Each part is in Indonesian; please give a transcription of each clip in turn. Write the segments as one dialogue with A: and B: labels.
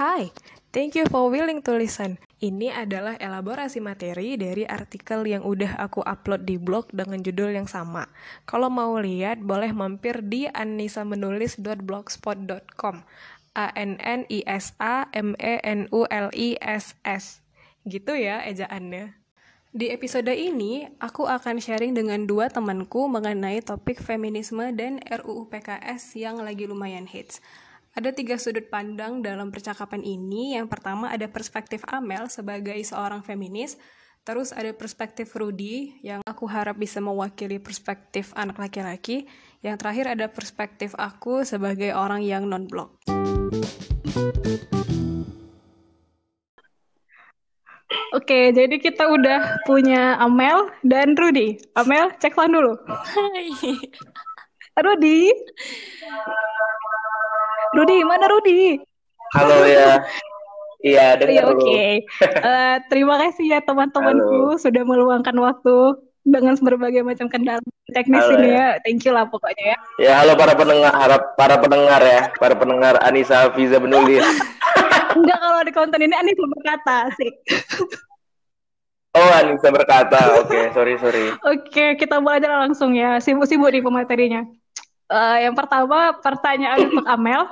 A: Hai, thank you for willing to listen. Ini adalah elaborasi materi dari artikel yang udah aku upload di blog dengan judul yang sama. Kalau mau lihat, boleh mampir di anisamenulis.blogspot.com. A N N I S A M E N U L I S S. Gitu ya ejaannya. Di episode ini, aku akan sharing dengan dua temanku mengenai topik feminisme dan RUU PKS yang lagi lumayan hits. Ada tiga sudut pandang dalam percakapan ini. Yang pertama ada perspektif Amel sebagai seorang feminis, terus ada perspektif Rudy yang aku harap bisa mewakili perspektif anak laki-laki. Yang terakhir ada perspektif aku sebagai orang yang non-blok. Oke, jadi kita udah punya Amel dan Rudy. Amel, cek sound dulu.
B: Hai.
A: Rudy. Rudy, mana Rudy?
C: Halo ya. Iya, dengar
A: Iya, oke. Eh, terima kasih ya teman-temanku sudah meluangkan waktu dengan berbagai macam kendala teknis
C: Halo,
A: ini
C: ya.
A: ya. Thank you lah pokoknya ya.
C: Ya, halo para pendengar, harap para pendengar ya, para pendengar Anissa Fiza menulis.
A: Enggak kalau di konten ini Anis belum berkata sih.
C: Oh, Anissa berkata. Oke, sorry sorry.
A: Oke, kita mulai aja langsung ya. Sibuk-sibuk nih pematerinya. Eh, yang pertama pertanyaan untuk Amel.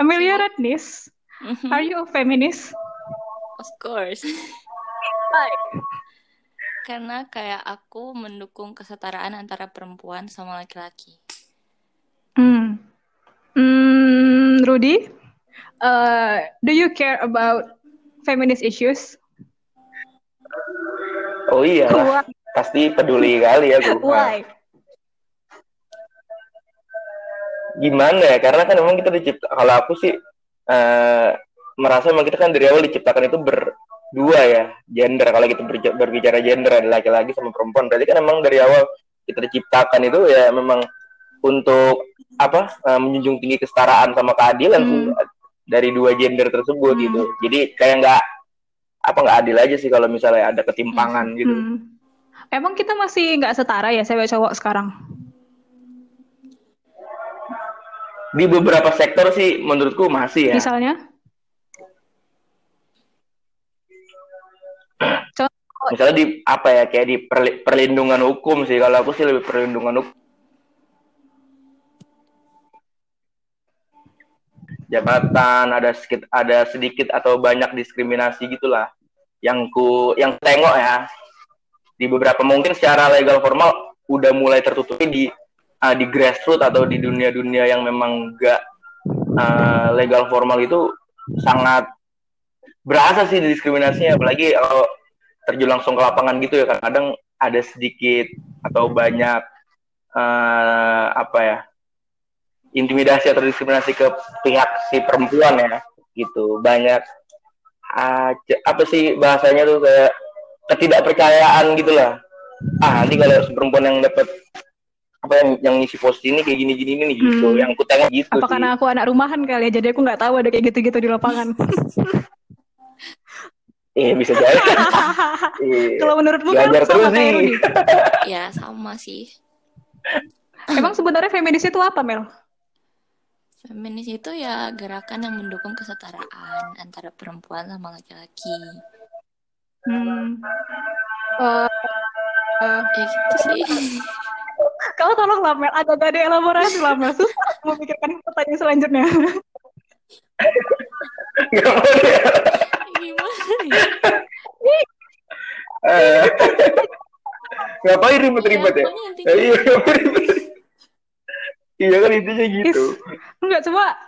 A: Amelia Radnis,
B: Mhm.
A: are you a feminist?
B: Of course.
A: Why?
B: Karena kayak aku mendukung kesetaraan antara perempuan sama laki-laki.
A: Hmm. Hmm, Rudy, uh, do you care about feminist issues?
C: Oh iya, pasti peduli kali ya gue.
A: Why?
C: Gimana ya? Karena kan memang kita dicipta. Kalau aku sih eh, merasa memang kita kan dari awal diciptakan itu berdua ya, gender. Kalau kita berbicara gender ada laki-laki sama perempuan, berarti kan memang dari awal kita diciptakan itu ya memang untuk apa eh, menjunjung tinggi kesetaraan sama keadilan sih dari dua gender tersebut
A: Hmm.
C: gitu. Jadi kayak nggak apa nggak adil aja sih kalau misalnya ada ketimpangan gitu.
A: Hmm. Emang kita masih nggak setara ya cewek cowok sekarang?
C: Di beberapa sektor sih menurutku masih ya.
A: Misalnya? Contoh,
C: Misalnya di apa ya kayak di perli- perlindungan hukum sih. Kalau aku sih lebih perlindungan hukum. Jabatan ada sedikit ada sedikit atau banyak diskriminasi gitulah yang ku yang tengok ya di beberapa mungkin secara legal formal udah mulai tertutupi di uh, di grassroots atau di dunia-dunia yang memang enggak uh, legal formal itu sangat berasa sih diskriminasinya. Apalagi kalau terjun langsung ke lapangan gitu ya. Kadang ada sedikit atau banyak eh, apa ya intimidasi atau diskriminasi ke pihak si perempuan ya gitu. Banyak ah, ce- apa sih bahasanya tuh kayak ketidakpercayaan gitulah ah nanti kalau perempuan yang dapat apa yang yang ngisi posisi ini kayak gini gini nih gitu
A: Hmm.
C: yang ku tengok gitu
A: apa
C: sih
A: karena aku anak rumahan kali ya, jadi aku nggak tahu ada kayak gitu-gitu di lapangan.
C: iya bisa jadi Iya.
A: Kalau menurutmu kan sama kayak
C: sih
A: Rudy.
B: Ya, sama sih.
A: Emang sebenarnya feminis itu apa, Mel?
B: Feminis itu ya gerakan yang mendukung kesetaraan antara perempuan sama laki-laki.
A: Hmm. Eh, eh,
B: Ya gitu sih.
A: Kau tolong lah Mel, agak ada elaborasi lah Mel. Susah memikirkan pertanyaan selanjutnya.
C: Mau.
B: Gimana ya?
C: Eh, ngapain ribet-ribet ya? Eh, iya, ngapain ribet? Iya kan intinya gitu.
A: Enggak, coba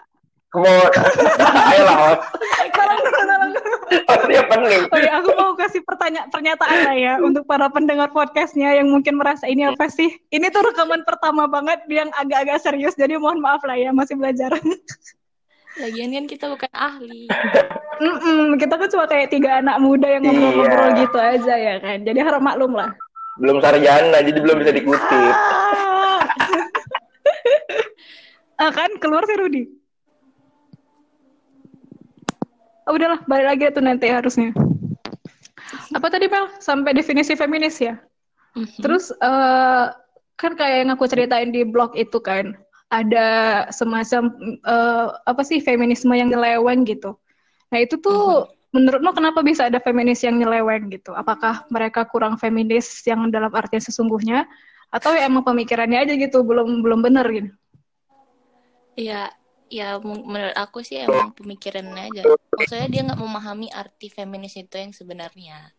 C: Come on. Ayolah,
A: tolong
C: Pasti penting.
A: Oke, aku mau kasih pertanyaan pernyataan lah ya untuk para pendengar podcastnya yang mungkin merasa ini apa sih? Ini tuh rekaman pertama banget yang agak-agak serius, jadi mohon maaf lah ya, masih belajar.
B: Lagian kan kita bukan ahli.
A: Mm-mm, kita kan cuma kayak tiga anak muda yang ngobrol-ngobrol
C: Iya.
A: gitu aja ya kan. Jadi harap maklum lah.
C: Belum sarjana, jadi belum bisa dikutip.
A: Ah, kan keluar sih Rudi. Oh, udahlah, balik lagi tuh nanti harusnya. Apa tadi Mel? Sampai definisi feminis ya?
B: Mhm.
A: Terus eh, kan kayak yang aku ceritain di blog itu kan, ada semacam eh, apa sih feminisme yang nyeleweng gitu. Nah itu tuh menurut lo kenapa bisa ada feminis yang nyeleweng gitu? Apakah mereka kurang feminis yang dalam artian sesungguhnya atau ya emang pemikirannya aja gitu belum belum benar gitu?
B: Iya, ya menurut aku sih emang pemikirannya aja. Maksudnya dia nggak memahami arti feminis itu yang sebenarnya.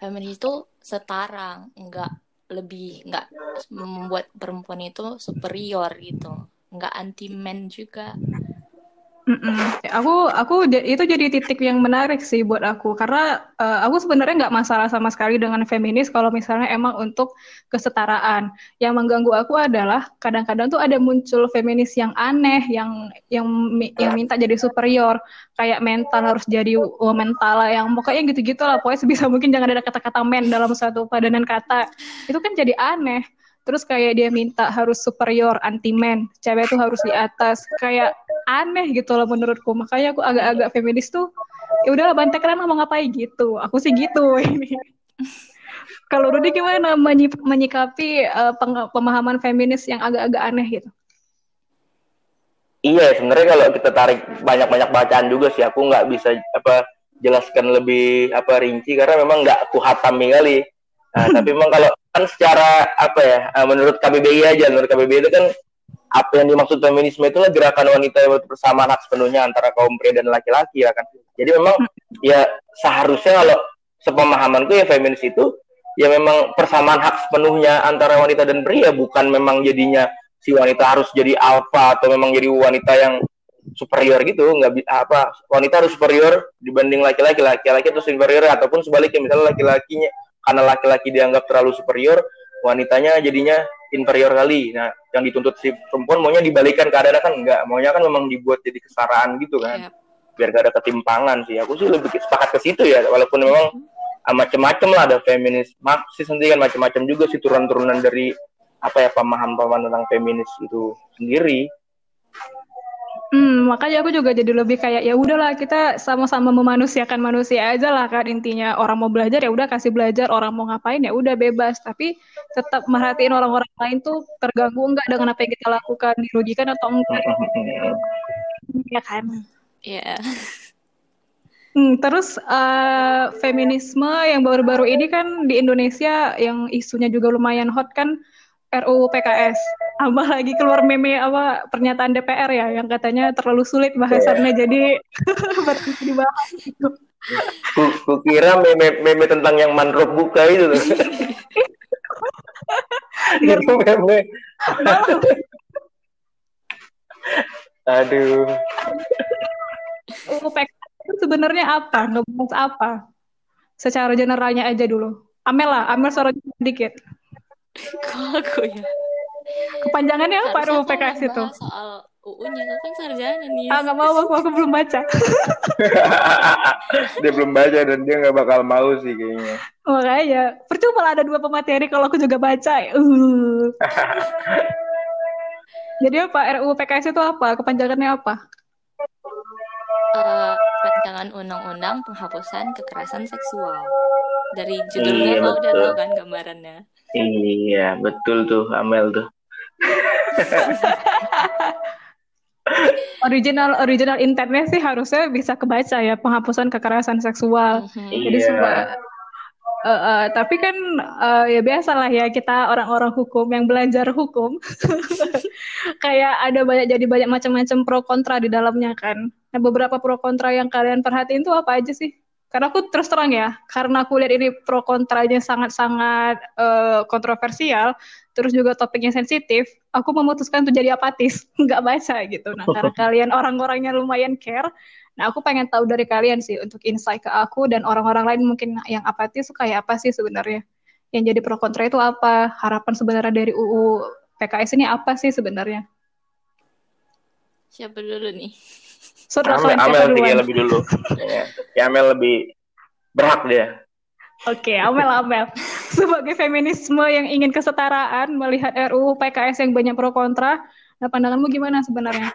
B: Feminis itu setara, nggak lebih nggak membuat perempuan itu superior gitu, nggak anti men juga.
A: Mm-mm. Aku aku itu jadi titik yang menarik sih buat aku. Karena uh, aku sebenarnya nggak masalah sama sekali dengan feminis kalau misalnya emang untuk kesetaraan. Yang mengganggu aku adalah kadang-kadang tuh ada muncul feminis yang aneh yang yang yang minta jadi superior. Kayak mental harus jadi mental yang pokoknya gitu-gitu lah pokoknya sebisa mungkin jangan ada kata-kata men dalam satu padanan kata. Itu kan jadi aneh terus kayak dia minta harus superior anti men cewek tuh harus di atas. Kayak aneh gitu loh menurutku. Makanya aku agak-agak feminis tuh ya udahlah bantai kalian mau ngapain? Gitu. Aku sih gitu ini. Kalau Rudy gimana? Menyikapi uh, pemahaman feminis yang agak-agak aneh gitu?
C: Iya sebenarnya kalau kita tarik banyak-banyak bacaan juga sih aku nggak bisa apa jelaskan lebih apa rinci karena memang nggak aku hatami kali. Nah, tapi memang kalau kan secara apa ya eh, menurut KBBI aja menurut KBBI itu kan apa yang dimaksud feminisme itu adalah gerakan wanita yang bersama hak sepenuhnya antara kaum pria dan laki-laki ya kan? Jadi memang ya seharusnya kalau sepemahamanku ya feminis itu ya memang persamaan hak sepenuhnya antara wanita dan pria bukan memang jadinya si wanita harus jadi alfa atau memang jadi wanita yang superior gitu nggak apa wanita harus superior dibanding laki-laki laki-laki itu inferior ataupun sebaliknya misalnya laki-lakinya karena laki-laki dianggap terlalu superior, wanitanya jadinya inferior kali. Nah, yang dituntut si perempuan maunya dibalikan keadaan kan enggak, maunya kan memang dibuat jadi kesetaraan gitu kan. Yep. Biar gak ada ketimpangan sih. Aku sih lebih sepakat ke situ ya, walaupun memang mm-hmm. macam-macam lah ada feminis marxis sendiri kan macam-macam juga sih turun-turunan dari apa ya pemahaman-pemahaman tentang feminis itu sendiri.
A: Hmm, makanya aku juga jadi lebih kayak ya udahlah kita sama-sama memanusiakan manusia aja lah kan intinya. Orang mau belajar ya udah kasih belajar. Orang mau ngapain ya udah bebas. Tapi tetap merhatiin orang-orang lain tuh terganggu enggak dengan apa yang kita lakukan? Dirugikan atau enggak? Ya kan?
B: Iya. Yeah.
A: Hmm, terus uh, feminisme yang baru-baru ini kan di Indonesia yang isunya juga lumayan hot kan RUU PKS tambah lagi keluar meme apa pernyataan DPR ya yang katanya terlalu sulit bahasannya yeah. jadi berarti dibahas gitu.
C: Ku, kira meme meme tentang yang manrok buka itu tuh. itu meme. Aduh.
A: RUU PKS itu sebenarnya apa? Ngebahas apa? Secara generalnya aja dulu. Amel lah, Amel suara sedikit.
B: Kok ya?
A: Kepanjangannya apa RUU PKS itu?
B: Soal UU-nya kok kan sarjana nih.
A: Ah nggak mau aku, aku belum baca.
C: dia belum baca dan dia nggak bakal mau sih kayaknya.
A: Makanya percuma lah ada dua pemateri kalau aku juga baca. Uh. Jadi apa RUU PKS itu apa? Kepanjangannya apa?
B: Uh, rancangan undang-undang penghapusan kekerasan seksual. Dari judulnya iya, udah tahu kan gambarannya.
C: Iya, betul tuh Amel tuh.
A: original original intentnya sih harusnya bisa kebaca ya penghapusan kekerasan seksual. Mm-hmm. Jadi yeah. semua Uh, uh, tapi kan uh, ya biasalah ya kita orang-orang hukum yang belajar hukum kayak ada banyak jadi banyak macam-macam pro kontra di dalamnya kan. Nah beberapa pro kontra yang kalian perhatiin tuh apa aja sih? Karena aku terus terang ya, karena aku lihat ini pro kontranya sangat-sangat uh, kontroversial, terus juga topiknya sensitif, aku memutuskan untuk jadi apatis, nggak baca gitu. Nah, karena kalian orang-orangnya lumayan care, nah aku pengen tahu dari kalian sih untuk insight ke aku dan orang-orang lain mungkin yang apatis kayak apa sih sebenarnya? Yang jadi pro kontra itu apa? Harapan sebenarnya dari UU PKS ini apa sih sebenarnya?
B: Siapa dulu nih?
C: Saudara Amel, Amel tinggal lebih dulu. ya, ya Amel lebih berhak dia.
A: Oke, okay, Amel Amel. Sebagai feminisme yang ingin kesetaraan, melihat RUU PKS yang banyak pro kontra, nah pandanganmu gimana sebenarnya?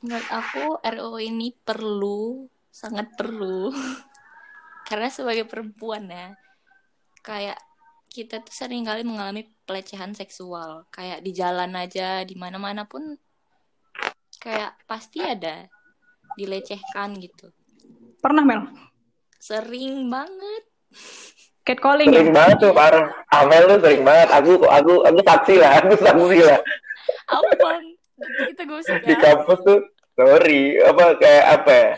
B: Menurut aku RUU ini perlu, sangat perlu. Karena sebagai perempuan ya, kayak kita tuh sering kali mengalami pelecehan seksual. Kayak di jalan aja, di mana-mana pun kayak pasti ada dilecehkan gitu.
A: Pernah Mel?
B: sering banget.
A: Catcalling
C: sering
A: ya?
C: banget tuh parah. Amel tuh sering banget. Aku aku aku saksi lah aku saksi lah
B: apa kita gosip
C: di
B: ya
C: kampus tuh sorry. Apa kayak apa ya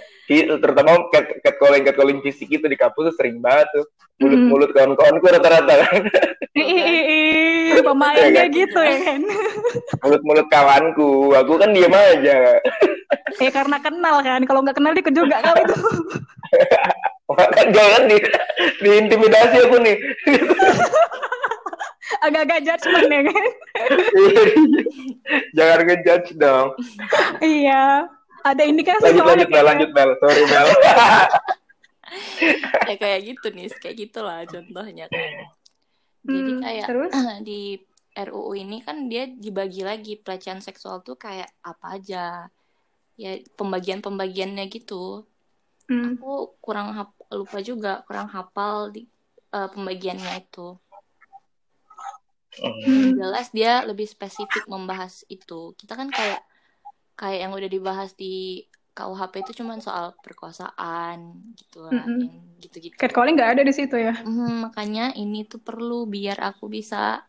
C: terutama cat catcalling catcalling fisik itu di kampus tuh sering banget tuh mulut mulut kawan-kawanku rata-rata kan
A: ih, ih, pemainnya gitu ya kan?
C: mulut mulut kawanku aku kan diem aja
A: Ya karena kenal kan, kalau nggak kenal dikit juga kali itu.
C: kan jangan di diintimidasi aku nih
A: Agak-agak judgement ya kan?
C: jangan ngejudge dong
A: Iya. Ada indikasi
C: lanjut
A: soalnya
C: lanjut Mel
A: kayak-
C: lanjut Mel sorry Mel
B: ya kayak gitu nih kayak gitulah contohnya kan jadi
A: Hmm,
B: kayak
A: terus?
B: di RUU ini kan dia dibagi lagi pelecehan seksual tuh kayak apa aja. Ya pembagian-pembagiannya gitu.
A: Hmm.
B: aku kurang hap- lupa juga kurang hafal di eh, pembagiannya itu.
A: Hmm.
B: Jelas dia lebih spesifik membahas itu. Kita kan kayak kayak yang udah dibahas di KUHP itu cuman soal perkosaan gitu lah
A: Mm-mm.
B: yang gitu-gitu
A: Catcalling nggak ada di situ ya?
B: Hmm, makanya ini tuh perlu biar aku bisa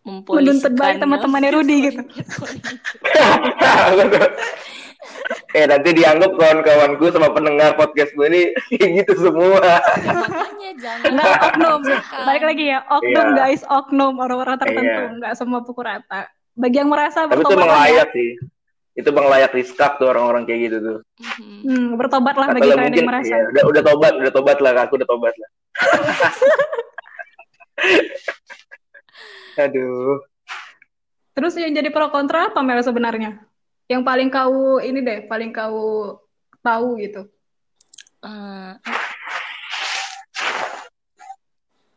A: Menuntut balik teman-temannya Rudy gitu.
C: eh nanti dianggap kawan-kawanku sama pendengar podcast gue ini kayak gitu semua
B: makanya jangan
A: Nggak, oknum.
B: Jangan.
A: Balik lagi ya, oknum
C: Iya.
A: guys, oknum. Orang-orang tertentu,
C: Iya.
A: nggak semua pukul rata. Bagi yang merasa
C: tapi itu
A: bertobatlah ya.
C: sih itu bang layak diskap tuh orang-orang kayak gitu tuh
B: Mhm.
A: Hmm, bertobatlah bagi
C: lah
A: kalian
C: mungkin
A: yang merasa.
C: iya, udah udah tobat udah tobat lah aku udah tobat lah aduh
A: Terus yang jadi pro kontra apa Mel sebenarnya? Yang paling kau ini deh, paling kau tahu gitu.
B: Eh,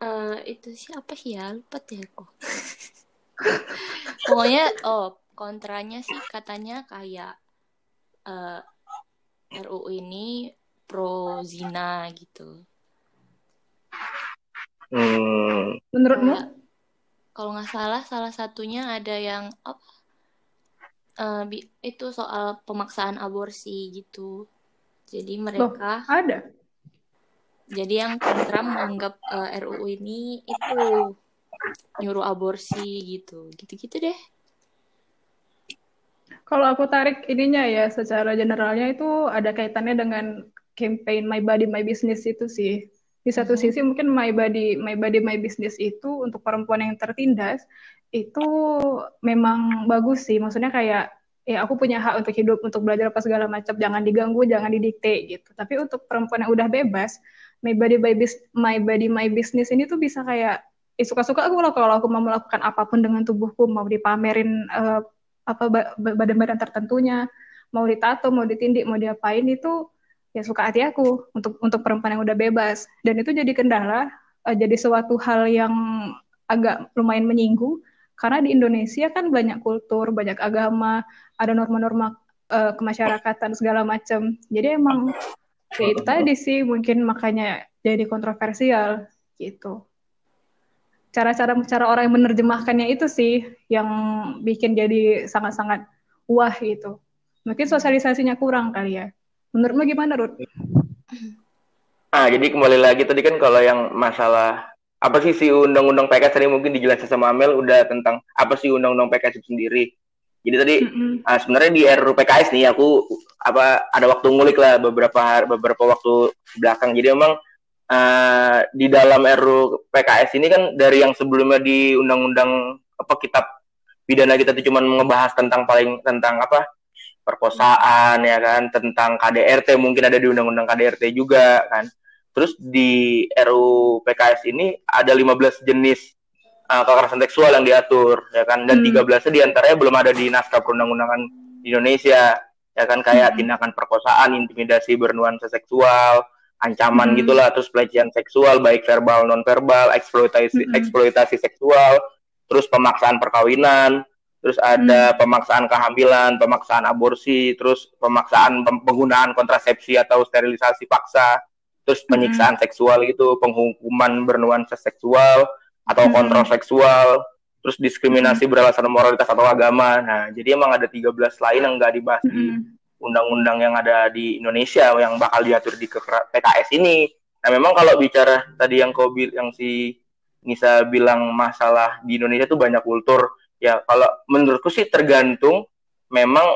B: eh, itu siapa sih ya lupa deh aku pokoknya oh kontranya sih katanya kayak eh, RUU ini pro zina gitu
C: hmm.
A: Menurutmu?
B: Kalau nggak salah salah satunya ada yang apa eh, bi- itu soal pemaksaan aborsi gitu jadi mereka
A: Ada.
B: Jadi yang kontra menganggap eh, RUU ini itu nyuruh aborsi gitu, gitu-gitu deh.
A: Kalau aku tarik ininya ya, secara generalnya itu ada kaitannya dengan campaign My Body My Business itu sih. Di satu
B: Mhm.
A: sisi mungkin My Body My Body My Business itu untuk perempuan yang tertindas itu memang bagus sih. Maksudnya kayak ya aku punya hak untuk hidup, untuk belajar apa segala macam, jangan diganggu, jangan didikte gitu. Tapi untuk perempuan yang udah bebas, My Body My, Bus- My Body My Business ini tuh bisa kayak eh, suka-suka aku lah kalau aku mau melakukan apa pun dengan tubuhku, mau dipamerin eh, apa ba- ba- badan-badan tertentunya. Mau ditato mau ditindik mau diapain itu ya suka hati aku untuk untuk perempuan yang udah bebas. Dan itu jadi kendala eh, jadi suatu hal yang agak lumayan menyinggung. Karena di Indonesia kan banyak kultur banyak agama ada norma-norma eh, kemasyarakatan segala macam. Jadi emang ya itu sih mungkin makanya jadi kontroversial gitu cara-cara cara orang yang menerjemahkannya itu sih yang bikin jadi sangat-sangat wah gitu. Mungkin sosialisasinya kurang kali ya. Menurutmu gimana, Ruth?
C: Nah, jadi kembali lagi tadi kan kalau yang masalah apa sih si undang-undang PKS tadi mungkin dijelasin sama Amel udah tentang apa sih undang-undang PKS itu sendiri. Jadi tadi
A: Mm-mm.
C: ah, sebenarnya di RUU PKS nih aku apa ada waktu ngulik lah beberapa hari- beberapa waktu belakang. Jadi memang eh, di dalam RUU PKS ini kan dari yang sebelumnya di undang-undang apa kitab pidana kita itu cuma ngebahas tentang paling tentang apa perkosaan ya kan tentang KDRT mungkin ada di undang-undang KDRT juga kan terus di RUU PKS ini ada 15 jenis uh, kekerasan seksual yang diatur ya kan dan
A: Hmm.
C: 13 di antaranya belum ada di naskah perundang-undangan di Indonesia ya kan kayak
A: Hmm.
C: tindakan perkosaan intimidasi bernuansa seksual ancaman
A: Hmm.
C: gitulah terus pelecehan seksual baik verbal non verbal eksploitasi
A: Hmm.
C: eksploitasi seksual terus pemaksaan perkawinan terus ada pemaksaan kehamilan, pemaksaan aborsi, terus pemaksaan pem- penggunaan kontrasepsi atau sterilisasi paksa, terus penyiksaan seksual itu, penghukuman bernuansa seksual atau
A: Mm-mm.
C: kontrol seksual, terus diskriminasi beralasan moralitas atau agama. Nah, jadi emang ada 13 lain yang nggak dibahas di
A: Mm-mm.
C: Undang-undang yang ada di Indonesia yang bakal diatur di PKS ini. Nah, memang kalau bicara tadi yang kau yang si Nisa bilang masalah di Indonesia tuh banyak kultur, ya kalau menurutku sih tergantung memang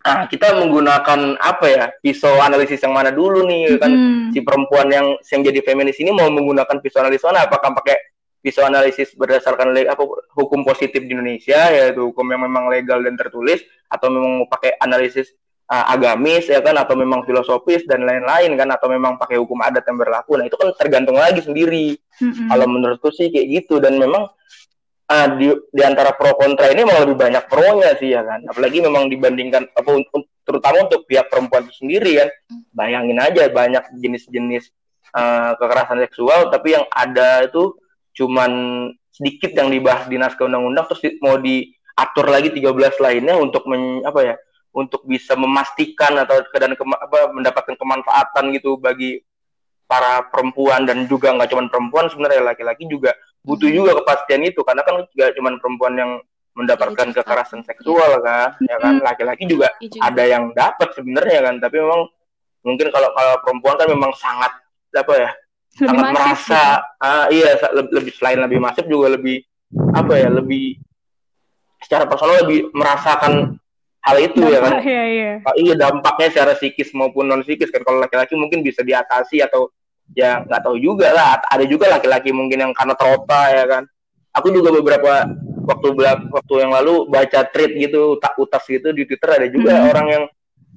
C: nah, kita menggunakan apa ya pisau analisis yang mana dulu nih kan mm. si perempuan yang yang jadi feminis ini mau menggunakan pisau analisis mana apakah pakai pisau analisis berdasarkan apa hukum positif di Indonesia yaitu hukum yang memang legal dan tertulis atau memang mau pakai analisis uh, agamis ya kan atau memang filosofis dan lain-lain kan atau memang pakai hukum adat yang berlaku. Nah itu kan tergantung lagi sendiri. Mm-hmm. kalau menurutku sih kayak gitu. Dan memang uh, di, di antara pro kontra ini malah lebih banyak pro-nya sih ya kan. Apalagi memang dibandingkan apa terutama untuk pihak perempuan itu sendiri kan. Bayangin aja banyak jenis-jenis uh, kekerasan seksual tapi yang ada itu cuman sedikit yang dibahas di naskah undang-undang terus mau diatur lagi 13 lainnya untuk men, apa ya untuk bisa memastikan atau dan kema, apa, mendapatkan kemanfaatan gitu bagi para perempuan dan juga nggak cuma perempuan sebenarnya laki-laki juga butuh hmm. juga kepastian itu karena kan nggak cuma perempuan yang mendapatkan ya, kekerasan seksual kan ya kan hmm. laki-laki juga, ya, ada yang dapat sebenarnya kan tapi memang mungkin kalau kalau perempuan kan memang sangat apa ya lebih sangat masif, merasa gitu. ah, iya lebih selain lebih masif juga lebih apa ya lebih secara personal lebih merasakan hal itu Dampak, ya kan? Iya, iya. iya dampaknya secara psikis maupun non psikis kan. Kalau laki-laki mungkin bisa diatasi atau ya nggak tahu juga lah. Ada juga laki-laki mungkin yang karena terota ya kan? Aku juga beberapa waktu waktu yang lalu baca tweet gitu tak utas gitu di twitter ada juga hmm. orang yang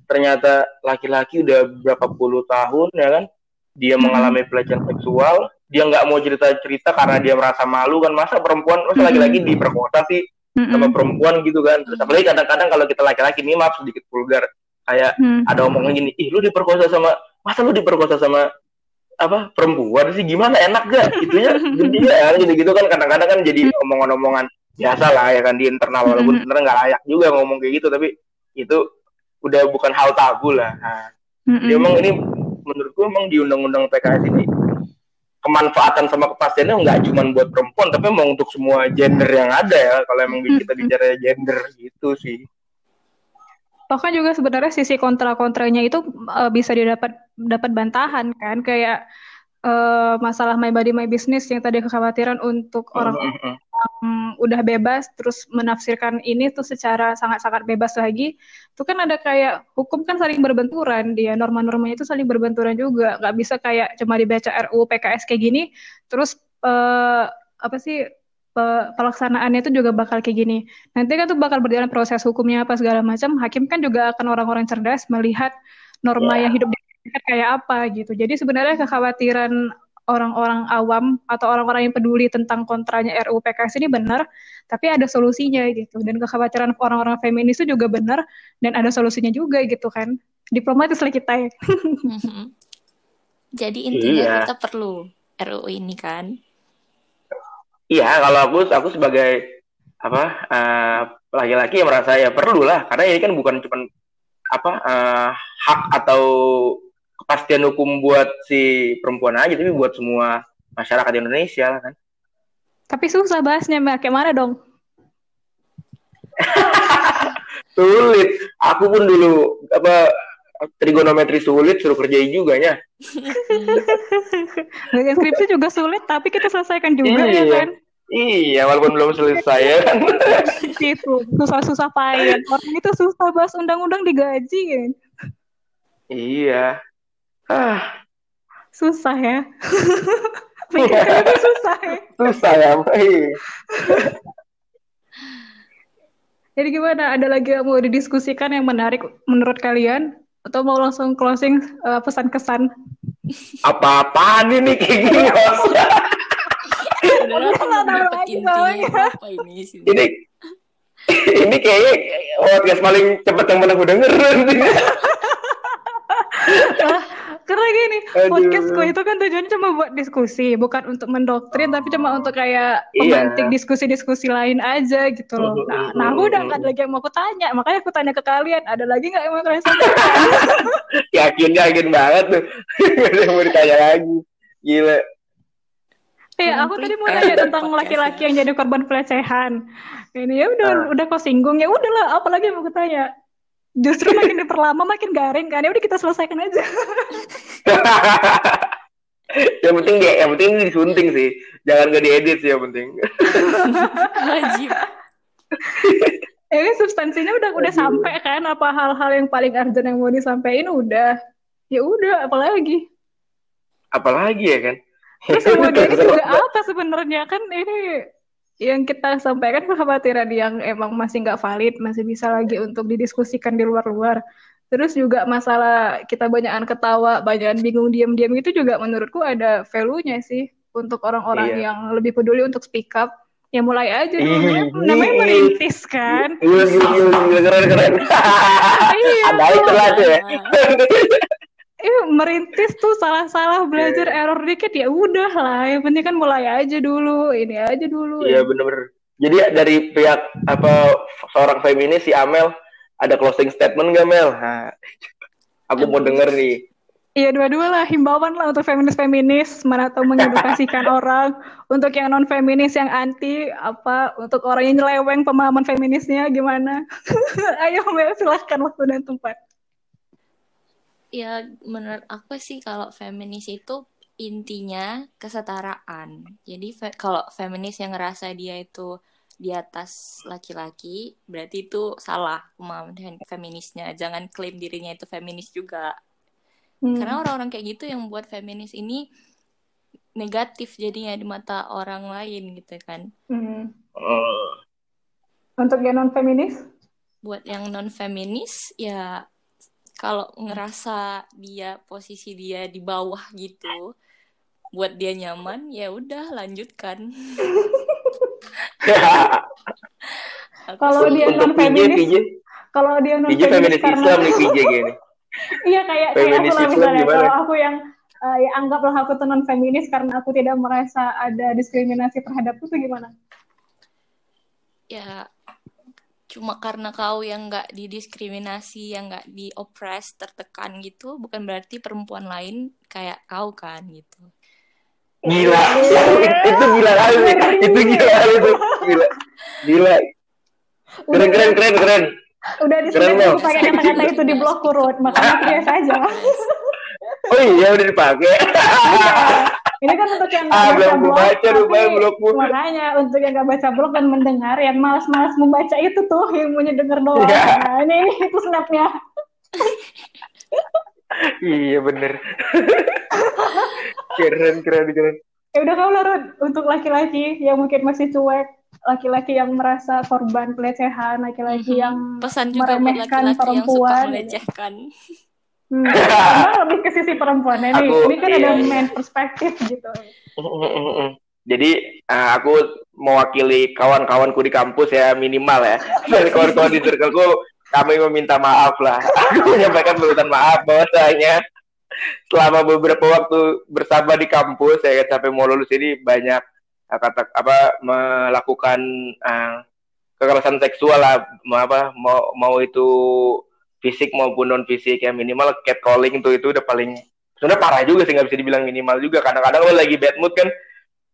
C: ternyata laki-laki udah berapa puluh tahun ya kan? Dia hmm. mengalami pelecehan seksual. Dia nggak mau cerita cerita karena dia merasa malu kan. Masa perempuan masa laki-laki diperkosa sih mm-hmm. sama perempuan gitu kan. Terus apalagi kadang-kadang kalau kita laki-laki ini maaf sedikit vulgar. Kayak mm-hmm. ada omongan gini ih lu diperkosa sama masa lu diperkosa sama apa perempuan sih? Gimana? Enak gak? Itunya gede ya gitu gitu kan. Kadang-kadang kan jadi omongan-omongan biasa lah ya kan di internal. Walaupun sebenarnya nggak layak juga ngomong kayak gitu tapi itu udah bukan hal tabu lah. Nah, mm-hmm. jadi emang ini menurutku emang di undang-undang PKS ini kemanfaatan sama kepastiannya nggak cuma buat perempuan tapi memang untuk semua gender yang ada ya kalau emang kita bicara gender gitu sih.
A: Bahkan juga sebenarnya sisi kontra-kontranya itu uh, bisa didapat dapat bantahan kan kayak uh, masalah my body my business yang tadi kekhawatiran untuk orang mm -hmm um, udah bebas terus menafsirkan ini tuh secara sangat-sangat bebas lagi itu kan ada kayak hukum kan saling berbenturan dia norma-normanya itu saling berbenturan juga nggak bisa kayak cuma dibaca RUU PKS kayak gini terus uh, apa sih pelaksanaannya itu juga bakal kayak gini. Nanti kan tuh bakal berjalan proses hukumnya apa segala macam. Hakim kan juga akan orang-orang cerdas melihat norma yeah. yang hidup di kayak apa gitu. Jadi sebenarnya kekhawatiran orang-orang awam atau orang-orang yang peduli tentang kontranya RUU PKS ini benar, tapi ada solusinya gitu. Dan kekhawatiran orang-orang feminis itu juga benar dan ada solusinya juga gitu kan. Diplomatis lah kita ya.
B: Mm-hmm. Jadi intinya iya. kita perlu RUU ini kan?
C: Iya, kalau aku aku sebagai apa uh, laki-laki yang merasa ya perlu lah karena ini kan bukan cuma apa uh, hak atau kepastian hukum buat si perempuan aja tapi buat semua masyarakat Indonesia lah kan
A: tapi susah bahasnya mbak kayak mana dong
C: sulit aku pun dulu apa trigonometri sulit suruh kerjain juga ya
A: skripsi juga sulit tapi kita selesaikan juga ya iya. ya kan
C: Iya, walaupun belum selesai ya kan.
A: itu susah-susah payah. Orang itu susah bahas undang-undang digaji kan.
C: Iya. Ah.
A: Susah ya. Mikirnya susah ya.
C: Susah ya.
A: Jadi gimana? Ada lagi yang mau didiskusikan yang menarik menurut kalian? Atau mau langsung closing uh, pesan kesan?
C: Apa-apaan ini kayak gini ini ini ini kayaknya podcast paling cepat yang pernah gue denger
A: karena gini, Aduh. podcastku itu kan tujuannya cuma buat diskusi, bukan untuk mendoktrin, tapi cuma untuk kayak iya. diskusi-diskusi lain aja gitu loh. Nah, nah aku udah nggak ada lagi yang mau aku tanya, makanya aku tanya ke kalian, ada lagi nggak yang mau kalian
C: yakin yakin banget tuh, gak ada yang mau ditanya lagi, gila.
A: Iya, aku tadi mau nanya tentang laki-laki yang jadi korban pelecehan. Ini ya udah, uh. udah kau singgung ya udahlah, apalagi yang mau aku tanya. Justru makin diperlama makin garing kan. Ya udah kita selesaikan aja.
C: Yang penting dia yang penting ini disunting sih. Jangan gak diedit sih yang penting.
B: Wajib.
A: ya kan substansinya udah udah sampai kan? Apa hal-hal yang paling urgent yang mau disampaikan udah? Ya udah apalagi?
C: Apalagi ya kan?
A: Terus yang mau diedit juga apa sebenarnya? Kan ini yang kita sampaikan kekhawatiran yang emang masih nggak valid masih bisa lagi untuk didiskusikan di luar-luar terus juga masalah kita banyakan ketawa banyakan bingung diam-diam itu juga menurutku ada value-nya sih untuk orang-orang
C: Iya.
A: yang lebih peduli untuk speak up ya mulai aja dulu namanya merintis kan
C: keren, keren.
A: Iya,
C: Ada itu lah tuh ya.
A: Eh, merintis tuh salah-salah belajar error dikit ya udah lah. Yang penting kan mulai aja dulu, ini aja dulu.
C: Iya bener-bener. Jadi dari pihak apa seorang feminis si Amel ada closing statement gak Mel? Nah, aku mau denger nih.
A: Iya dua-dua lah himbauan lah untuk feminis-feminis mana tahu mengedukasikan orang untuk yang non feminis yang anti apa untuk orang yang nyeleweng pemahaman feminisnya gimana ayo Mel silahkan waktu dan tempat
B: Ya, menurut aku sih kalau feminis itu intinya kesetaraan. Jadi fe- kalau feminis yang ngerasa dia itu di atas laki-laki, berarti itu salah pemahaman fe- feminisnya. Jangan klaim dirinya itu feminis juga.
A: Hmm.
B: Karena orang-orang kayak gitu yang buat feminis ini negatif jadinya di mata orang lain gitu kan.
A: Hmm.
C: Hmm.
A: untuk yang non feminis
B: Buat yang non feminis ya kalau ngerasa dia posisi dia di bawah gitu, buat dia nyaman ya udah lanjutkan.
A: Kalau dia non feminis kalau dia non
C: feminis Islam nih PJ gini.
A: Iya kayak kayak aku
C: Feminis
A: lah misalnya kalau aku yang eh, ya anggaplah aku tuh non feminis karena aku tidak merasa ada diskriminasi terhadapku tuh gimana?
B: ya cuma karena kau yang nggak didiskriminasi, yang nggak diopres, tertekan gitu, bukan berarti perempuan lain kayak kau kan gitu.
C: Gila. itu gila kali. Itu gila kali itu. Gila. Gila. Keren keren keren keren.
A: Udah
C: Mel.
A: aku pakai kata-kata itu di blog kurut, makanya biasa aja.
C: Oh iya udah dipakai.
A: Ini kan untuk yang
C: Ah,
A: nggak
C: belum
A: blog,
C: baca,
A: tapi
C: rupanya blogmu.
A: makanya untuk yang nggak baca blog dan mendengar, yang malas-malas membaca itu tuh yang punya denger doang.
C: Iya.
A: Nah, ini itu snapnya.
C: iya bener. keren keren keren.
A: Ya udah kau lah Rud, untuk laki-laki yang mungkin masih cuek, laki-laki yang merasa korban pelecehan, laki-laki
B: Mhm.
A: yang
B: Pesan juga buat
A: meremehkan
B: laki-laki yang suka
A: perempuan.
B: melecehkan.
A: Hmm, lebih ke sisi perempuannya nih.
C: Aku-
A: Ini kan
C: iya,
A: ada main perspektif gitu.
C: Jadi eh, aku mewakili kawan-kawanku di kampus ya minimal ya. Dari kawan-kawan di circleku kami meminta maaf lah. Aku menyampaikan permintaan maaf bahwasanya selama beberapa waktu bersama di kampus saya sampai mau lulus ini banyak eh, kata apa melakukan eh, kekerasan seksual lah mau apa mau mau itu fisik maupun non fisik ya minimal catcalling tuh itu udah paling sebenarnya parah juga sih nggak bisa dibilang minimal juga kadang-kadang lo lagi bad mood kan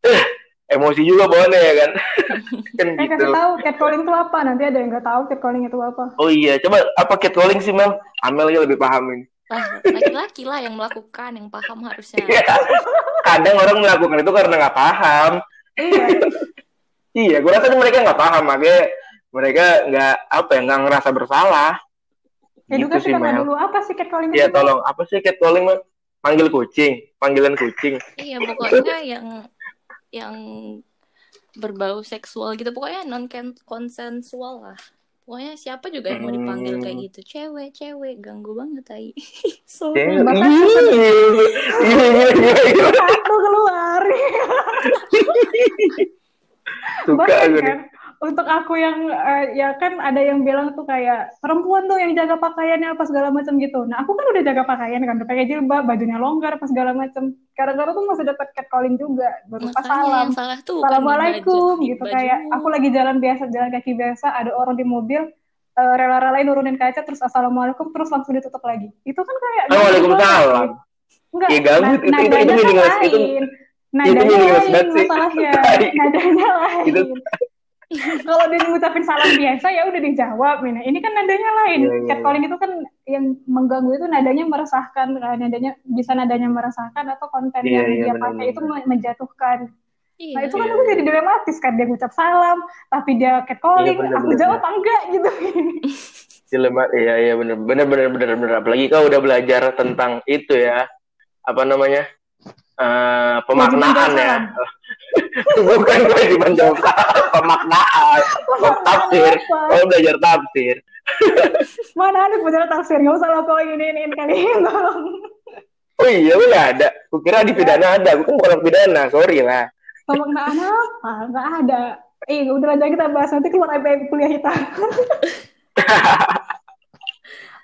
C: eh, emosi juga bawaannya ya kan kan
A: Eh
C: gitu
A: kasih tahu catcalling itu apa? Nanti ada yang nggak tahu catcalling itu apa.
C: oh iya coba apa catcalling sih Mel Amel ya lebih paham ini
B: Lah, laki-laki lah yang melakukan, yang paham harusnya.
C: kadang orang melakukan itu karena nggak paham
A: Iya.
C: iya gue rasa tuh mereka nggak paham makanya mereka nggak apa ya nggak ngerasa bersalah gitu
A: Edukasi
C: sih
A: kakak
C: Mel
A: dulu apa sih catcalling
C: Iya
A: itu?
C: tolong apa sih catcalling Mel panggil kucing panggilan kucing
B: Iya, pokoknya yang yang berbau seksual gitu, pokoknya non konsensual lah. Pokoknya siapa juga yang mau dipanggil kayak
C: Hmm.
B: gitu, cewek, cewek, ganggu banget tai.
A: So,
C: Cewek.
A: bahkan
C: Ih, iya, iya, iya, iya.
A: satu keluar.
C: suka
A: Bahkan kan untuk aku yang eh, ya kan ada yang bilang tuh kayak perempuan tuh yang jaga pakaiannya apa segala macam gitu. Nah aku kan udah jaga pakaian kan, udah pakai jilbab, bajunya longgar apa segala macam. Kadang-kadang tuh masih dapat catcalling juga, berupa
B: Makanya
A: salam.
B: yang salah tuh
A: Assalamualaikum
B: baju-
A: gitu kayak aku lagi jalan biasa jalan kaki biasa ada orang di mobil eh, rela-relain nurunin kaca terus assalamualaikum terus langsung ditutup lagi itu kan kayak
C: Oh, Waalaikumsalam.
A: enggak
C: Ya, ganggu.
A: na-
C: Itu- itu- itu
A: nadanya kan
C: meaningless. Itu-
A: lain nadanya
C: meaningless
A: lain
C: banget sih.
A: masalahnya
C: Tai.
A: nadanya lain
C: Itu-
A: kalau dia ngucapin salam biasa ya udah dijawab Mina. ini kan nadanya lain
C: Iya, iya,
A: catcalling itu kan yang mengganggu itu nadanya meresahkan kan nadanya bisa nadanya meresahkan atau konten
C: Iya,
A: yang
C: iya,
A: dia
C: benar,
A: pakai itu
C: benar.
A: me- menjatuhkan
B: Iya.
A: nah itu kan
C: Iya,
A: aku
C: iya.
A: jadi dilematis kan dia ngucap salam tapi dia catcalling
C: Iya, benar,
A: aku
C: benar,
A: jawab
C: benar.
A: apa enggak gitu
C: dilema iya iya bener bener bener bener bener apalagi kau udah belajar tentang itu ya apa namanya Eh pemaknaan ya. bukan jawab salam pemaknaan. Tafsir. kau belajar tafsir.
A: Mana ada belajar tafsir? Nggak usah lo ini ini ini kali tolong.
C: Oh iya udah ada? Kukira di pidana ada. Aku kan bukan pidana sorry lah.
A: Pemaknaan apa? Nggak ada. Eh udah aja kita bahas. Nanti keluar IP kuliah kita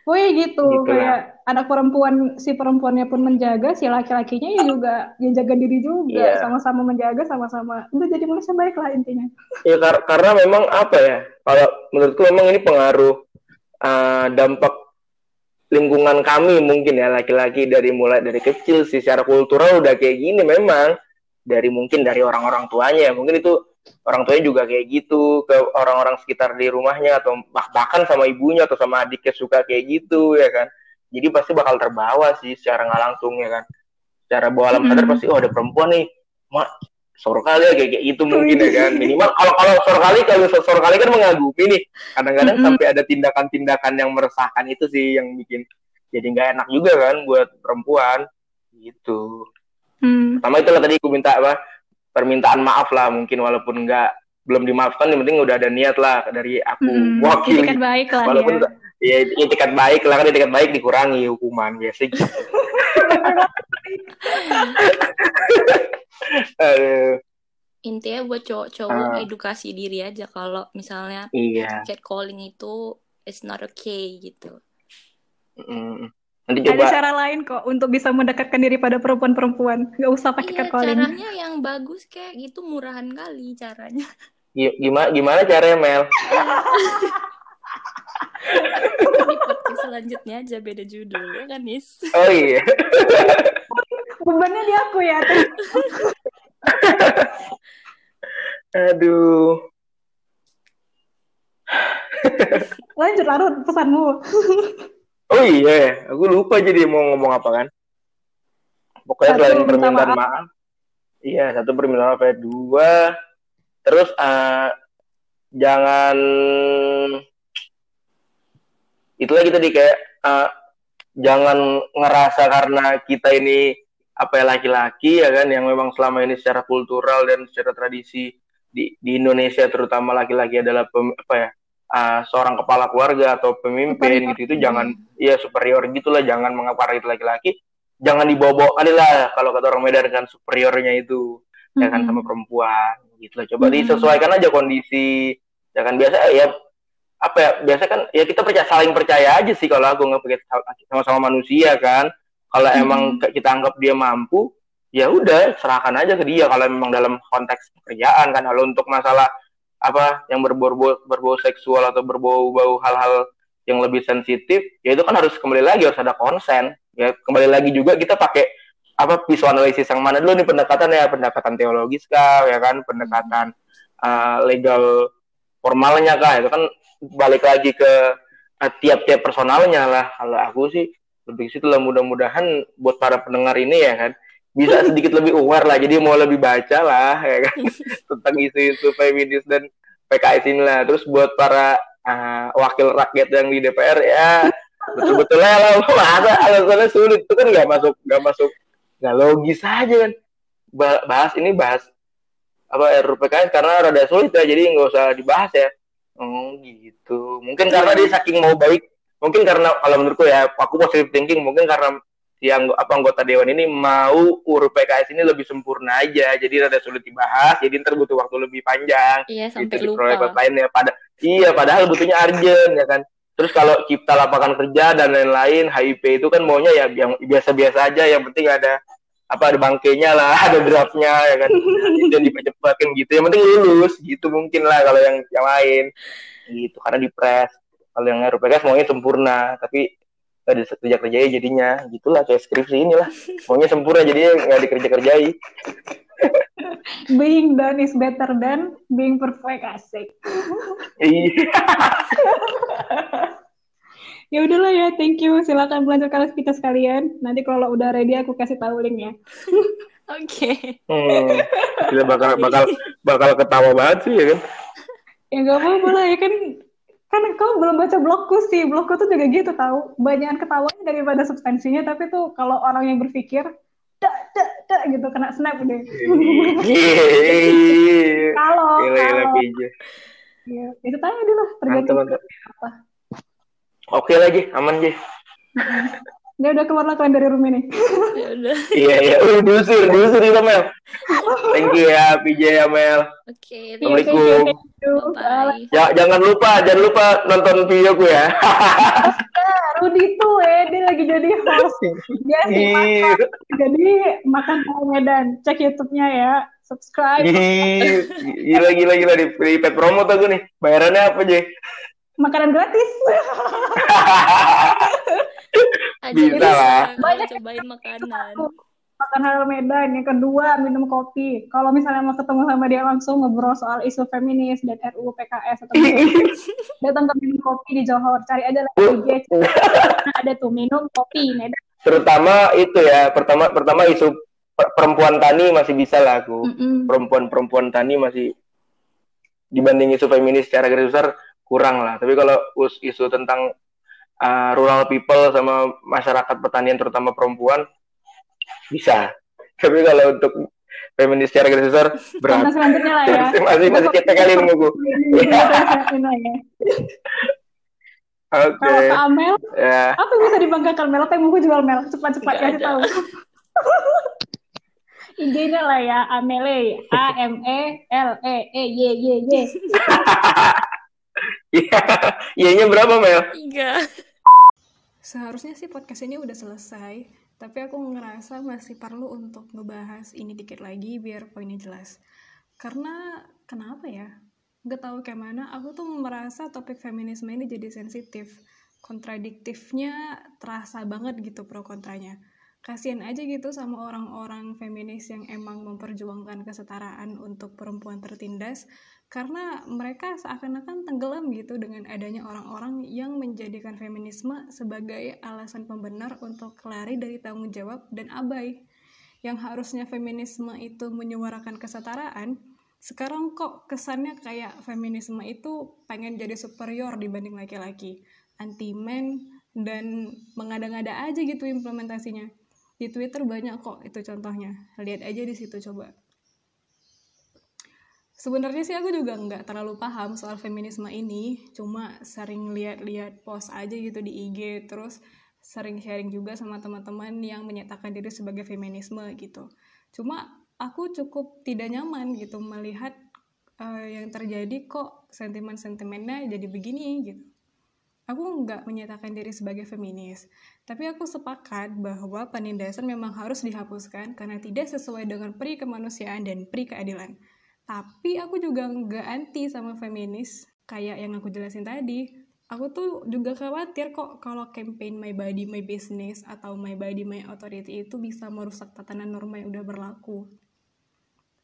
A: Wih gitu,
C: Gitu lah.
A: kayak anak perempuan si perempuannya pun menjaga, si laki-lakinya ya juga ya jaga diri juga,
C: Iya.
A: sama-sama menjaga, sama-sama udah jadi manusia baik lah intinya.
C: ya kar- karena memang apa ya kalau menurutku memang ini pengaruh eh, dampak lingkungan kami mungkin ya laki-laki dari mulai dari kecil sih secara kultural udah kayak gini memang dari mungkin dari orang-orang tuanya mungkin itu orang tuanya juga kayak gitu ke orang-orang sekitar di rumahnya atau bah- bahkan sama ibunya atau sama adiknya suka kayak gitu ya kan jadi pasti bakal terbawa sih secara nggak langsung ya kan secara bawah alam sadar
A: Mm-mm.
C: pasti oh ada perempuan nih mak sor kali ya kayak kayak gitu mungkin ya kan minimal kalau kalau sor kali kalau sor kali kan mengagumi nih kadang-kadang
A: Mm-mm.
C: sampai ada tindakan-tindakan yang meresahkan itu sih yang bikin jadi nggak enak juga kan buat perempuan gitu
A: Hmm.
C: pertama itulah tadi aku minta apa permintaan maaf lah mungkin walaupun nggak belum dimaafkan yang penting udah ada niat lah dari aku
A: Hmm.
C: wakili
A: Itikat baik lah
C: walaupun
A: ya.
C: ya itikat baik lah kan itikat baik dikurangi hukuman biasa gitu Aduh,
B: Intinya buat cowok-cowok
C: Ah.
B: edukasi diri aja kalau misalnya
C: iya
B: catcalling itu is not okay gitu.
C: Mm. Nanti
A: Ada
C: coba
A: cara lain kok untuk bisa mendekatkan diri pada perempuan-perempuan, nggak usah pakai
B: Iya,
A: catcalling.
B: caranya yang bagus kayak gitu murahan kali caranya.
C: gi- gimana gimana caranya Mel
B: Di podcast selanjutnya aja beda judul ya kan, Nis?
C: oh iya
A: Bebannya di aku ya.
C: aduh
A: Lanjut larut pesanmu.
C: Oh iya, aku lupa jadi mau ngomong apa kan. Pokoknya
A: Satu,
C: selain
A: minta
C: permintaan
A: maaf.
C: maaf. Iya, satu permintaan maaf ya. Dua, terus eh, jangan itu lagi tadi kayak eh, jangan ngerasa karena kita ini apa ya laki-laki ya kan yang memang selama ini secara kultural dan secara tradisi di di Indonesia terutama laki-laki adalah pem- apa ya eh, seorang kepala keluarga atau pemimpin
A: Superior.
C: gitu itu jangan iya superior gitulah jangan mengapa itu laki-laki jangan dibawa-bawa kalau kata orang Medan kan superiornya itu ya kan
A: Mm-mm.
C: sama perempuan gitu lah coba
A: Mm-mm.
C: disesuaikan aja kondisi ya kan biasa ya apa ya biasa kan ya kita percaya saling percaya aja sih kalau aku nggak pakai sama-sama manusia kan kalau
A: Mm-mm.
C: emang kita anggap dia mampu ya udah serahkan aja ke dia kalau memang dalam konteks pekerjaan kan kalau untuk masalah apa yang berbau berbau seksual atau berbau-bau hal-hal yang lebih sensitif ya itu kan harus kembali lagi harus ada konsen. Ya kembali lagi juga kita pakai apa visualisasi yang mana dulu nih pendekatan ya pendekatan teologis kah ya kan pendekatan uh, legal formalnya kah itu kan balik lagi ke uh, tiap-tiap personalnya lah. Kalau aku sih lebih situ lah mudah-mudahan buat para pendengar ini ya kan bisa sedikit lebih aware lah jadi mau lebih baca lah ya kan? Tentang isu-isu feminis dan PKS ini lah. Terus buat para uh, wakil rakyat yang di DPR ya betul-betulnya lah masa alasannya sulit. Itu kan nggak masuk nggak masuk nggak logis aja kan. Ba- bahas ini bahas apa RUU PKS karena rada sulit ya jadi nggak usah dibahas ya. Oh gitu. Mungkin karena dia saking mau baik mungkin karena kalau menurutku ya aku positive thinking mungkin karena yang apa anggota dewan ini mau URU PKS ini lebih sempurna aja jadi rada sulit dibahas jadi ntar butuh waktu lebih panjang
B: Iya,
C: itu
B: sampai
C: di proyek
B: lupa.
C: lainnya. Pada iya padahal butuhnya urgent ya kan. Terus kalau cipta lapangan kerja dan lain-lain HIP itu kan maunya ya yang biasa-biasa aja yang penting ada apa ada bangkainya lah ada draftnya ya kan. Itu yang dipercepat kan gitu yang penting lulus gitu mungkin lah kalau yang yang lain. Gitu karena di press. Kalau yang RUPKS maunya sempurna tapi nggak dikerja kerjai jadinya gitulah kayak skripsi inilah maunya sempurna jadinya nggak dikerja kerjai
A: being done is better than being perfect asik.
C: Iya.
A: ya udahlah ya, thank you. Silakan melanjutkan aktivitas kalian. Nanti kalau udah ready aku kasih tahu linknya.
B: Oke.
C: Hmm. Gila, bakal bakal bakal ketawa banget sih ya kan.
A: Ya gak apa-apa lah ya kan kan kau belum baca blogku sih blogku tuh juga gitu tahu banyakan ketawanya daripada substansinya tapi tuh kalau orang yang berpikir dak dak dak gitu kena snap deh
C: Iya.
A: kalau kalau
C: PJ.
A: ya, itu tadi lah tergantung apa
C: Oke lagi, aman Ji.
A: dia udah keluar lah kalian dari rumah ini
B: Ya udah.
C: Iya iya, uh, diusir, diusir itu Mel. Thank you ya PJ ya Mel.
B: Oke.
C: Assalamualaikum.
A: Thank you,
B: Bye.
C: Ya jangan lupa, jangan lupa nonton videoku ya.
A: Rudi tuh eh dia lagi jadi host dia sih
C: Iya.
A: makan jadi makan Kang Medan cek YouTube-nya ya subscribe
C: Ih, Gila gila gila di, di pet promo tuh gue nih. Bayarannya apa Ji?
A: makanan gratis
B: Ajarin
C: Bisa lah.
A: Banyak
B: cobain makanan.
A: makan halal Medan. Yang kedua, minum kopi. Kalau misalnya mau ketemu sama dia langsung ngobrol soal isu feminis dan RUU PKS atau datang ke minum kopi di Johor. Cari aja lah di IG. ada tuh minum kopi Medan.
C: Terutama itu ya, pertama pertama isu per- perempuan tani masih bisa lah aku. Perempuan-perempuan tani masih dibanding isu feminis secara garis besar kurang lah. Tapi kalau isu tentang uh, rural people sama masyarakat pertanian terutama perempuan bisa. Tapi kalau untuk feminis secara garis besar berat.
A: selanjutnya lah ya.
C: masih masih cetek kali
A: ya.
C: Oke.
A: Kalau Kak Amel,
C: Ya.
A: apa yang bisa dibanggakan Mel? Apa yang mau jual Mel? Cepat-cepat kasih tahu. IG-nya lah ya, Amele, A M E L E E Y Y Y.
C: Iya. Iya-nya berapa, Mel?
B: Tiga.
D: Seharusnya sih podcast ini udah selesai, tapi aku ngerasa masih perlu untuk ngebahas ini dikit lagi biar poinnya jelas. Karena kenapa ya? Gak tahu kayak mana, aku tuh merasa topik feminisme ini jadi sensitif. Kontradiktifnya terasa banget gitu pro kontranya. Kasian aja gitu sama orang-orang feminis yang emang memperjuangkan kesetaraan untuk perempuan tertindas karena mereka seakan-akan tenggelam gitu dengan adanya orang-orang yang menjadikan feminisme sebagai alasan pembenar untuk lari dari tanggung jawab dan abai. Yang harusnya feminisme itu menyuarakan kesetaraan, sekarang kok kesannya kayak feminisme itu pengen jadi superior dibanding laki-laki, anti-man, dan mengada-ngada aja gitu implementasinya. Di Twitter banyak kok itu contohnya. Lihat aja di situ coba. Sebenarnya sih aku juga nggak terlalu paham soal feminisme ini, cuma sering lihat-lihat post aja gitu di IG, terus sering sharing juga sama teman-teman yang menyatakan diri sebagai feminisme gitu. Cuma aku cukup tidak nyaman gitu melihat eh, yang terjadi kok sentimen-sentimennya jadi begini gitu. Aku nggak menyatakan diri sebagai feminis, tapi aku sepakat bahwa penindasan memang harus dihapuskan karena tidak sesuai dengan peri kemanusiaan dan peri keadilan. Tapi aku juga nggak anti sama feminis kayak yang aku jelasin tadi. Aku tuh juga khawatir kok kalau campaign My Body My Business atau My Body My Authority itu bisa merusak tatanan norma yang udah berlaku.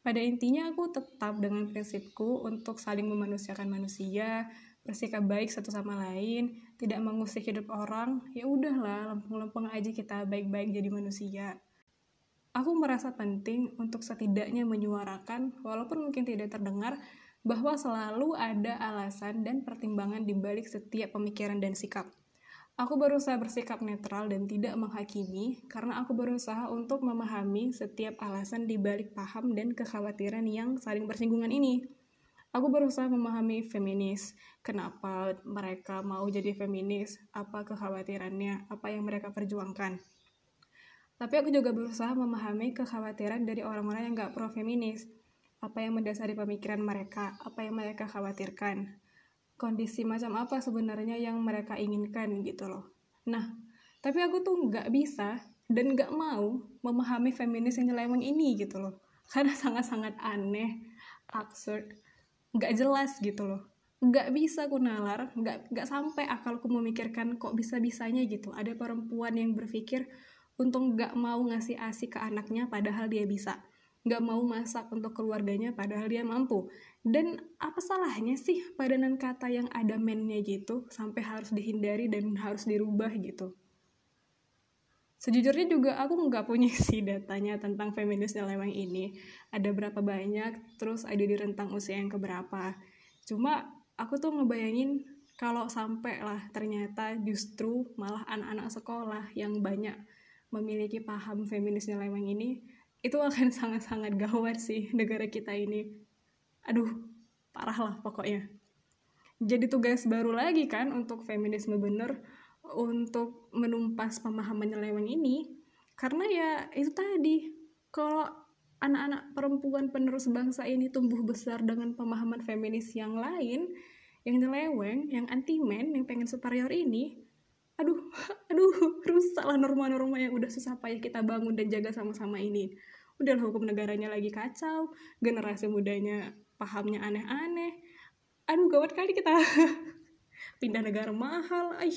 D: Pada intinya aku tetap dengan prinsipku untuk saling memanusiakan manusia, bersikap baik satu sama lain, tidak mengusik hidup orang. Ya udahlah, lempeng-lempeng aja kita baik-baik jadi manusia. Aku merasa penting untuk setidaknya menyuarakan, walaupun mungkin tidak terdengar, bahwa selalu ada alasan dan pertimbangan di balik setiap pemikiran dan sikap. Aku berusaha bersikap netral dan tidak menghakimi, karena aku berusaha untuk memahami setiap alasan di balik paham dan kekhawatiran yang saling bersinggungan ini. Aku berusaha memahami feminis, kenapa mereka mau jadi feminis, apa kekhawatirannya, apa yang mereka perjuangkan. Tapi aku juga berusaha memahami kekhawatiran dari orang-orang yang gak pro-feminis. Apa yang mendasari pemikiran mereka, apa yang mereka khawatirkan. Kondisi macam apa sebenarnya yang mereka inginkan gitu loh. Nah, tapi aku tuh gak bisa dan gak mau memahami feminis yang nyeleweng ini gitu loh. Karena sangat-sangat aneh, absurd, gak jelas gitu loh. Gak bisa aku nalar, gak, gak sampai akalku memikirkan kok bisa-bisanya gitu. Ada perempuan yang berpikir untuk nggak mau ngasih asi ke anaknya padahal dia bisa nggak mau masak untuk keluarganya padahal dia mampu. Dan apa salahnya sih padanan kata yang ada mennya gitu sampai harus dihindari dan harus dirubah gitu. Sejujurnya juga aku nggak punya sih datanya tentang feminis nyeleweng ini. Ada berapa banyak, terus ada di rentang usia yang keberapa. Cuma aku tuh ngebayangin kalau sampai lah ternyata justru malah anak-anak sekolah yang banyak memiliki paham feminis nyeleweng ini, itu akan sangat-sangat gawat sih negara kita ini aduh parah lah pokoknya jadi tugas baru lagi kan untuk feminisme bener untuk menumpas pemahaman nyeleweng ini karena ya itu tadi kalau anak-anak perempuan penerus bangsa ini tumbuh besar dengan pemahaman feminis yang lain yang nyeleweng, yang anti men, yang pengen superior ini aduh, aduh, rusak lah norma-norma yang udah susah payah kita bangun dan jaga sama-sama ini. Udah hukum negaranya lagi kacau, generasi mudanya pahamnya aneh-aneh. Aduh gawat kali kita. Pindah negara mahal ay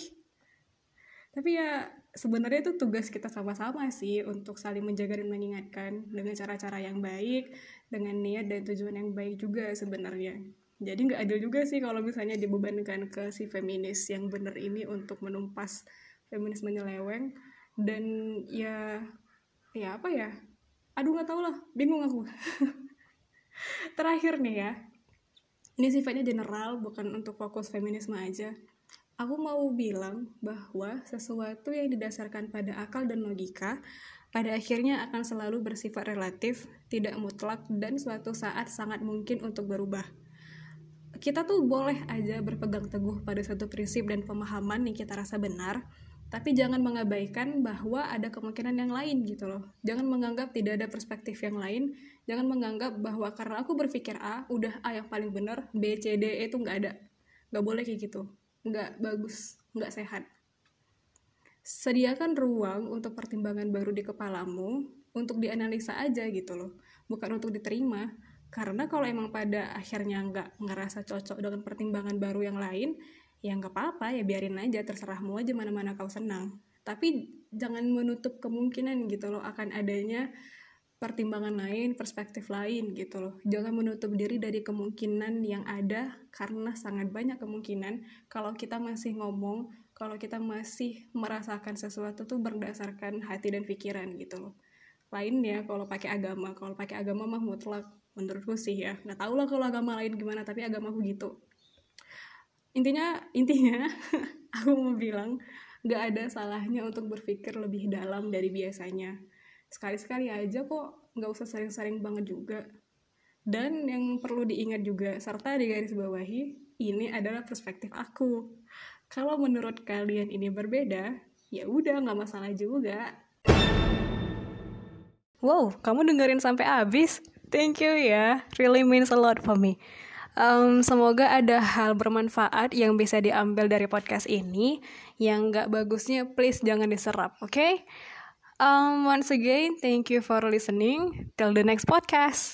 D: tapi ya sebenarnya itu tugas kita sama-sama sih untuk saling menjaga dan mengingatkan dengan cara-cara yang baik dengan niat dan tujuan yang baik juga sebenarnya. Jadi nggak adil juga sih kalau misalnya dibebankan ke si feminis yang benar ini untuk menumpas feminisme nyeleweng dan ya ya apa ya? Aduh nggak tau lah. Bingung aku. Terakhir nih ya. Ini sifatnya general bukan untuk fokus feminisme aja aku mau bilang bahwa sesuatu yang didasarkan pada akal dan logika pada akhirnya akan selalu bersifat relatif, tidak mutlak, dan suatu saat sangat mungkin untuk berubah. Kita tuh boleh aja berpegang teguh pada satu prinsip dan pemahaman yang kita rasa benar, tapi jangan mengabaikan bahwa ada kemungkinan yang lain gitu loh. Jangan menganggap tidak ada perspektif yang lain. Jangan menganggap bahwa karena aku berpikir A, udah A yang paling benar, B, C, D, E itu nggak ada. Nggak boleh kayak gitu. Nggak bagus, nggak sehat. Sediakan ruang untuk pertimbangan baru di kepalamu, untuk dianalisa aja gitu loh. Bukan untuk diterima. Karena kalau emang pada akhirnya nggak ngerasa cocok dengan pertimbangan baru yang lain, ya nggak apa-apa ya biarin aja terserahmu aja mana-mana kau senang tapi jangan menutup kemungkinan gitu loh akan adanya pertimbangan lain, perspektif lain gitu loh. Jangan menutup diri dari kemungkinan yang ada karena sangat banyak kemungkinan kalau kita masih ngomong, kalau kita masih merasakan sesuatu tuh berdasarkan hati dan pikiran gitu loh. Lain ya kalau pakai agama, kalau pakai agama mah mutlak menurutku sih ya. Nggak tahu lah kalau agama lain gimana, tapi agamaku gitu intinya intinya aku mau bilang nggak ada salahnya untuk berpikir lebih dalam dari biasanya sekali-sekali aja kok nggak usah sering-sering banget juga dan yang perlu diingat juga serta di garis bawahi ini adalah perspektif aku kalau menurut kalian ini berbeda ya udah nggak masalah juga wow kamu dengerin sampai habis thank you ya really means a lot for me Um, semoga ada hal bermanfaat yang bisa diambil dari podcast ini. Yang nggak bagusnya, please jangan diserap, oke? Okay? Um, once again, thank you for listening. Till the next podcast.